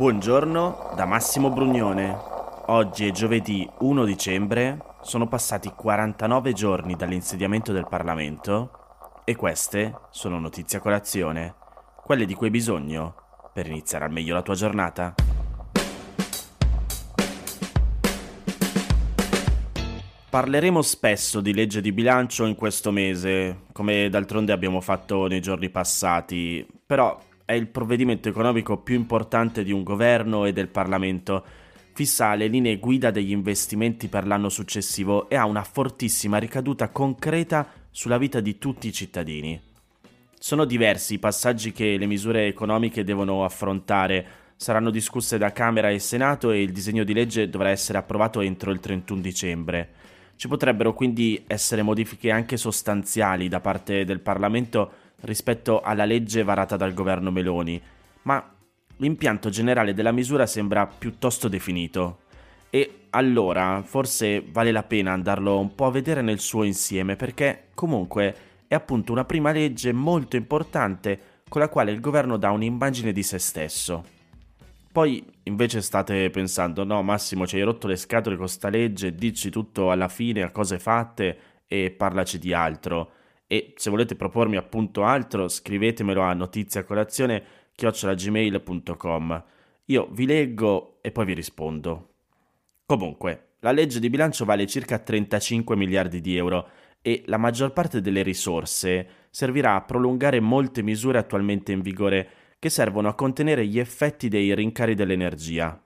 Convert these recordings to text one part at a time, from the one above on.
Buongiorno da Massimo Brugnone. Oggi è giovedì 1 dicembre, sono passati 49 giorni dall'insediamento del Parlamento e queste sono notizie a colazione, quelle di cui hai bisogno per iniziare al meglio la tua giornata. Parleremo spesso di legge di bilancio in questo mese, come d'altronde abbiamo fatto nei giorni passati, però è il provvedimento economico più importante di un governo e del Parlamento. Fissa le linee guida degli investimenti per l'anno successivo e ha una fortissima ricaduta concreta sulla vita di tutti i cittadini. Sono diversi i passaggi che le misure economiche devono affrontare, saranno discusse da Camera e Senato e il disegno di legge dovrà essere approvato entro il 31 dicembre. Ci potrebbero quindi essere modifiche anche sostanziali da parte del Parlamento rispetto alla legge varata dal governo Meloni, ma l'impianto generale della misura sembra piuttosto definito. E allora forse vale la pena andarlo un po' a vedere nel suo insieme, perché comunque è appunto una prima legge molto importante con la quale il governo dà un'immagine di se stesso. Poi invece state pensando, no Massimo ci hai rotto le scatole con sta legge, dici tutto alla fine a cose fatte e parlaci di altro e se volete propormi appunto altro scrivetemelo a notiziacolazione chiocciolagmail.com io vi leggo e poi vi rispondo. Comunque, la legge di bilancio vale circa 35 miliardi di euro e la maggior parte delle risorse servirà a prolungare molte misure attualmente in vigore che servono a contenere gli effetti dei rincari dell'energia.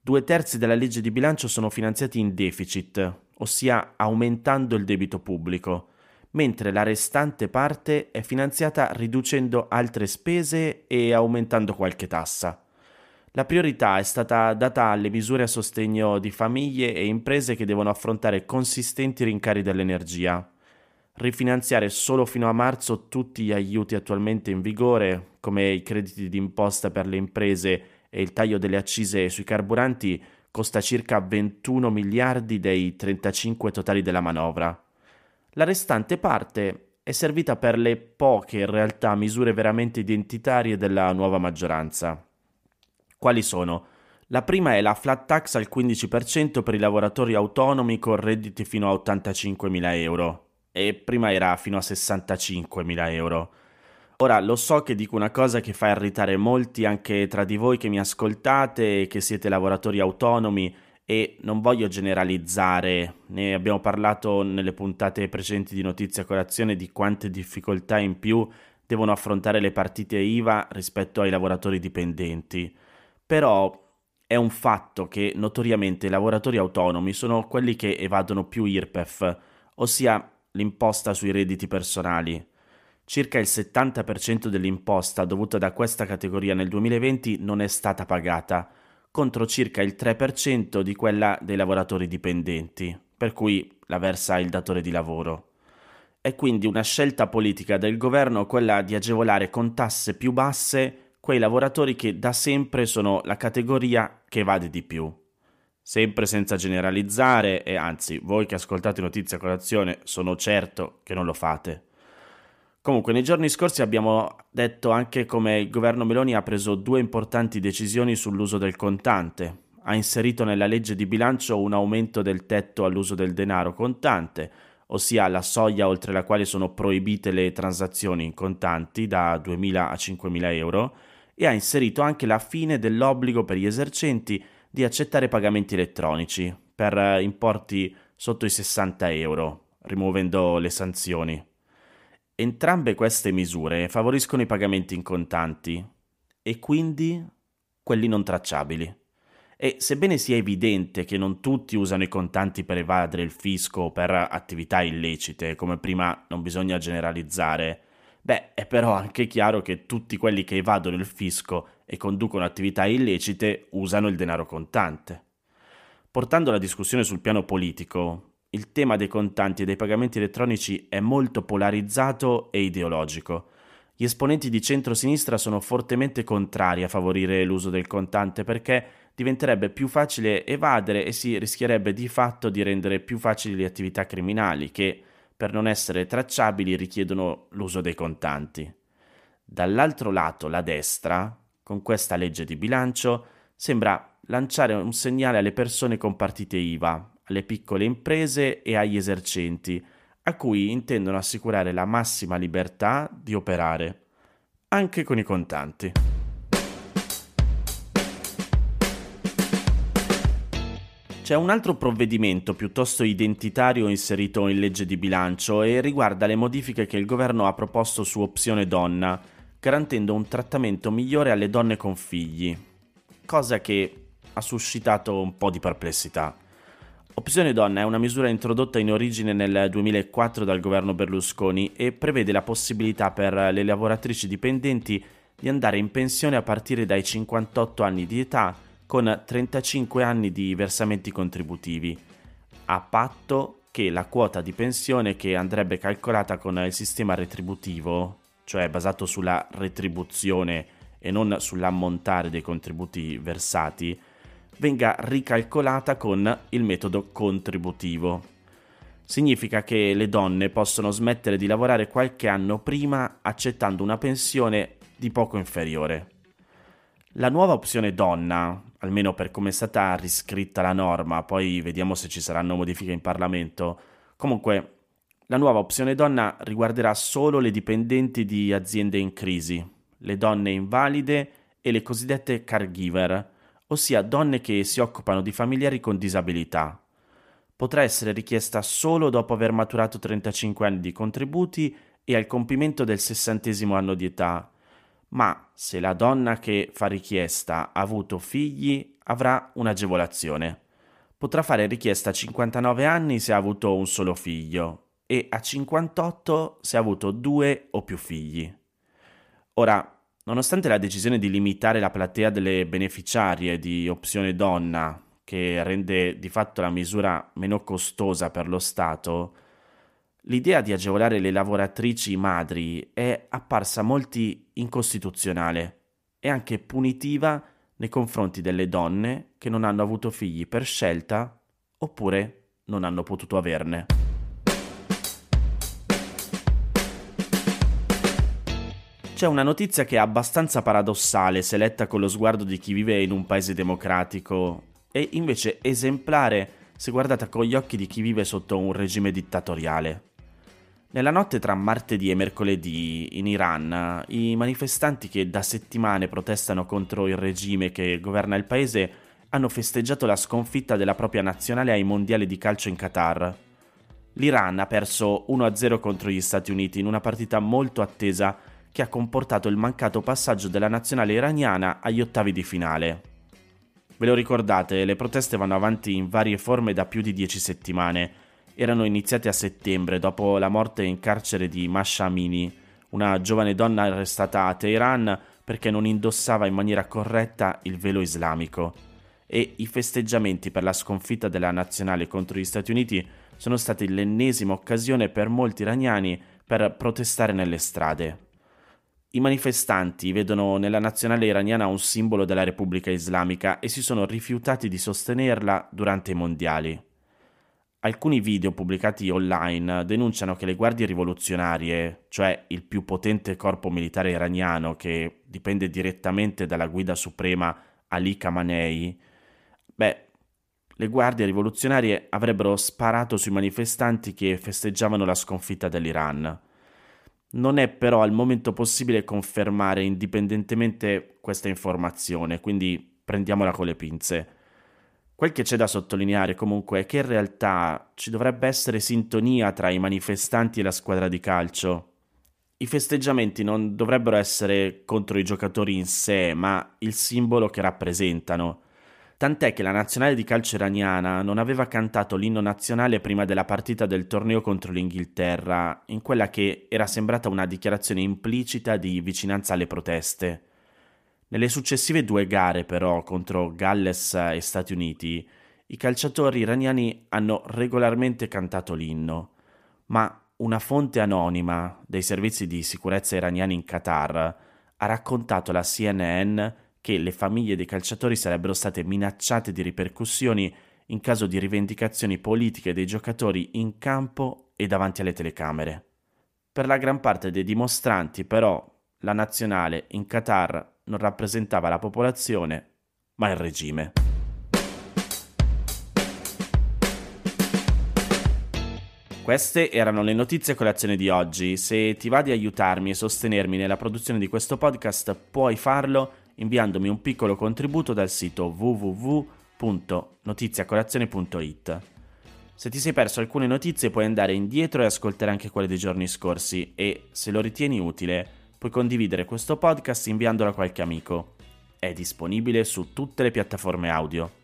Due terzi della legge di bilancio sono finanziati in deficit, ossia aumentando il debito pubblico, mentre la restante parte è finanziata riducendo altre spese e aumentando qualche tassa. La priorità è stata data alle misure a sostegno di famiglie e imprese che devono affrontare consistenti rincari dell'energia. Rifinanziare solo fino a marzo tutti gli aiuti attualmente in vigore, come i crediti d'imposta per le imprese e il taglio delle accise sui carburanti, costa circa 21 miliardi dei 35 totali della manovra. La restante parte è servita per le poche in realtà misure veramente identitarie della nuova maggioranza. Quali sono? La prima è la flat tax al 15% per i lavoratori autonomi con redditi fino a 85.000 euro e prima era fino a 65.000 euro. Ora lo so che dico una cosa che fa irritare molti anche tra di voi che mi ascoltate e che siete lavoratori autonomi e non voglio generalizzare, ne abbiamo parlato nelle puntate precedenti di Notizia Colazione di quante difficoltà in più devono affrontare le partite IVA rispetto ai lavoratori dipendenti. Però è un fatto che notoriamente i lavoratori autonomi sono quelli che evadono più IRPEF, ossia l'imposta sui redditi personali. Circa il 70% dell'imposta dovuta da questa categoria nel 2020 non è stata pagata, contro circa il 3% di quella dei lavoratori dipendenti, per cui la versa il datore di lavoro. È quindi una scelta politica del governo quella di agevolare con tasse più basse quei lavoratori che da sempre sono la categoria che evade di più. Sempre senza generalizzare, e anzi, voi che ascoltate Notizia Colazione sono certo che non lo fate. Comunque, nei giorni scorsi abbiamo detto anche come il governo Meloni ha preso due importanti decisioni sull'uso del contante. Ha inserito nella legge di bilancio un aumento del tetto all'uso del denaro contante, ossia la soglia oltre la quale sono proibite le transazioni in contanti da 2.000 a 5.000 euro, e ha inserito anche la fine dell'obbligo per gli esercenti di accettare pagamenti elettronici per importi sotto i 60 euro, rimuovendo le sanzioni. Entrambe queste misure favoriscono i pagamenti in contanti e quindi quelli non tracciabili. E sebbene sia evidente che non tutti usano i contanti per evadere il fisco o per attività illecite, come prima non bisogna generalizzare, beh, è però anche chiaro che tutti quelli che evadono il fisco e conducono attività illecite usano il denaro contante. Portando la discussione sul piano politico, il tema dei contanti e dei pagamenti elettronici è molto polarizzato e ideologico. Gli esponenti di centro-sinistra sono fortemente contrari a favorire l'uso del contante perché diventerebbe più facile evadere e si rischierebbe di fatto di rendere più facili le attività criminali che, per non essere tracciabili, richiedono l'uso dei contanti. Dall'altro lato, la destra, con questa legge di bilancio, sembra lanciare un segnale alle persone con partite IVA, alle piccole imprese e agli esercenti, a cui intendono assicurare la massima libertà di operare, anche con i contanti. C'è un altro provvedimento piuttosto identitario inserito in legge di bilancio e riguarda le modifiche che il governo ha proposto su opzione donna, garantendo un trattamento migliore alle donne con figli, cosa che ha suscitato un po' di perplessità. Opzione donna è una misura introdotta in origine nel 2004 dal governo Berlusconi e prevede la possibilità per le lavoratrici dipendenti di andare in pensione a partire dai 58 anni di età con 35 anni di versamenti contributivi, a patto che la quota di pensione che andrebbe calcolata con il sistema retributivo, cioè basato sulla retribuzione e non sull'ammontare dei contributi versati, venga ricalcolata con il metodo contributivo. Significa che le donne possono smettere di lavorare qualche anno prima accettando una pensione di poco inferiore. La nuova opzione donna, almeno per come è stata riscritta la norma, poi vediamo se ci saranno modifiche in Parlamento. Comunque, la nuova opzione donna riguarderà solo le dipendenti di aziende in crisi, le donne invalide e le cosiddette caregiver, ossia donne che si occupano di familiari con disabilità. Potrà essere richiesta solo dopo aver maturato 35 anni di contributi e al compimento del sessantesimo anno di età ma se la donna che fa richiesta ha avuto figli avrà un'agevolazione. Potrà fare richiesta a 59 anni se ha avuto un solo figlio e a 58 se ha avuto due o più figli. Ora, nonostante la decisione di limitare la platea delle beneficiarie di opzione donna, che rende di fatto la misura meno costosa per lo Stato, L'idea di agevolare le lavoratrici madri è apparsa a molti incostituzionale e anche punitiva nei confronti delle donne che non hanno avuto figli per scelta oppure non hanno potuto averne. C'è una notizia che è abbastanza paradossale se letta con lo sguardo di chi vive in un paese democratico e invece esemplare se guardata con gli occhi di chi vive sotto un regime dittatoriale. Nella notte tra martedì e mercoledì in Iran, i manifestanti che da settimane protestano contro il regime che governa il paese hanno festeggiato la sconfitta della propria nazionale ai mondiali di calcio in Qatar. L'Iran ha perso 1-0 contro gli Stati Uniti in una partita molto attesa che ha comportato il mancato passaggio della nazionale iraniana agli ottavi di finale. Ve lo ricordate, le proteste vanno avanti in varie forme da più di 10 settimane erano iniziati a settembre dopo la morte in carcere di Masha Amini, una giovane donna arrestata a Teheran perché non indossava in maniera corretta il velo islamico. E i festeggiamenti per la sconfitta della nazionale contro gli Stati Uniti sono stati l'ennesima occasione per molti iraniani per protestare nelle strade. I manifestanti vedono nella nazionale iraniana un simbolo della Repubblica Islamica e si sono rifiutati di sostenerla durante i mondiali. Alcuni video pubblicati online denunciano che le guardie rivoluzionarie, cioè il più potente corpo militare iraniano che dipende direttamente dalla guida suprema Ali Khamenei, beh, le guardie rivoluzionarie avrebbero sparato sui manifestanti che festeggiavano la sconfitta dell'Iran. Non è però al momento possibile confermare indipendentemente questa informazione, quindi prendiamola con le pinze. Quel che c'è da sottolineare comunque è che in realtà ci dovrebbe essere sintonia tra i manifestanti e la squadra di calcio. I festeggiamenti non dovrebbero essere contro i giocatori in sé, ma il simbolo che rappresentano. Tant'è che la nazionale di calcio iraniana non aveva cantato l'inno nazionale prima della partita del torneo contro l'Inghilterra, in quella che era sembrata una dichiarazione implicita di vicinanza alle proteste. Nelle successive due gare, però, contro Galles e Stati Uniti, i calciatori iraniani hanno regolarmente cantato l'inno, ma una fonte anonima dei servizi di sicurezza iraniani in Qatar ha raccontato alla CNN che le famiglie dei calciatori sarebbero state minacciate di ripercussioni in caso di rivendicazioni politiche dei giocatori in campo e davanti alle telecamere. Per la gran parte dei dimostranti, però, la nazionale in Qatar non rappresentava la popolazione ma il regime. Queste erano le notizie a colazione di oggi. Se ti va di aiutarmi e sostenermi nella produzione di questo podcast, puoi farlo inviandomi un piccolo contributo dal sito www.notiziacolazione.it. Se ti sei perso alcune notizie puoi andare indietro e ascoltare anche quelle dei giorni scorsi e, se lo ritieni utile, puoi condividere questo podcast inviandolo a qualche amico. È disponibile su tutte le piattaforme audio.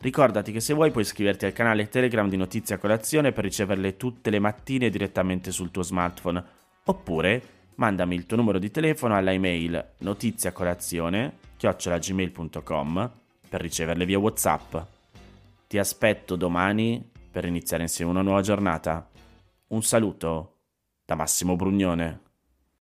Ricordati che se vuoi puoi iscriverti al canale Telegram di Notizia Colazione per riceverle tutte le mattine direttamente sul tuo smartphone, oppure mandami il tuo numero di telefono alla email notiziacolazione-gmail.com per riceverle via Whatsapp. Ti aspetto domani per iniziare insieme una nuova giornata. Un saluto da Massimo Brugnone.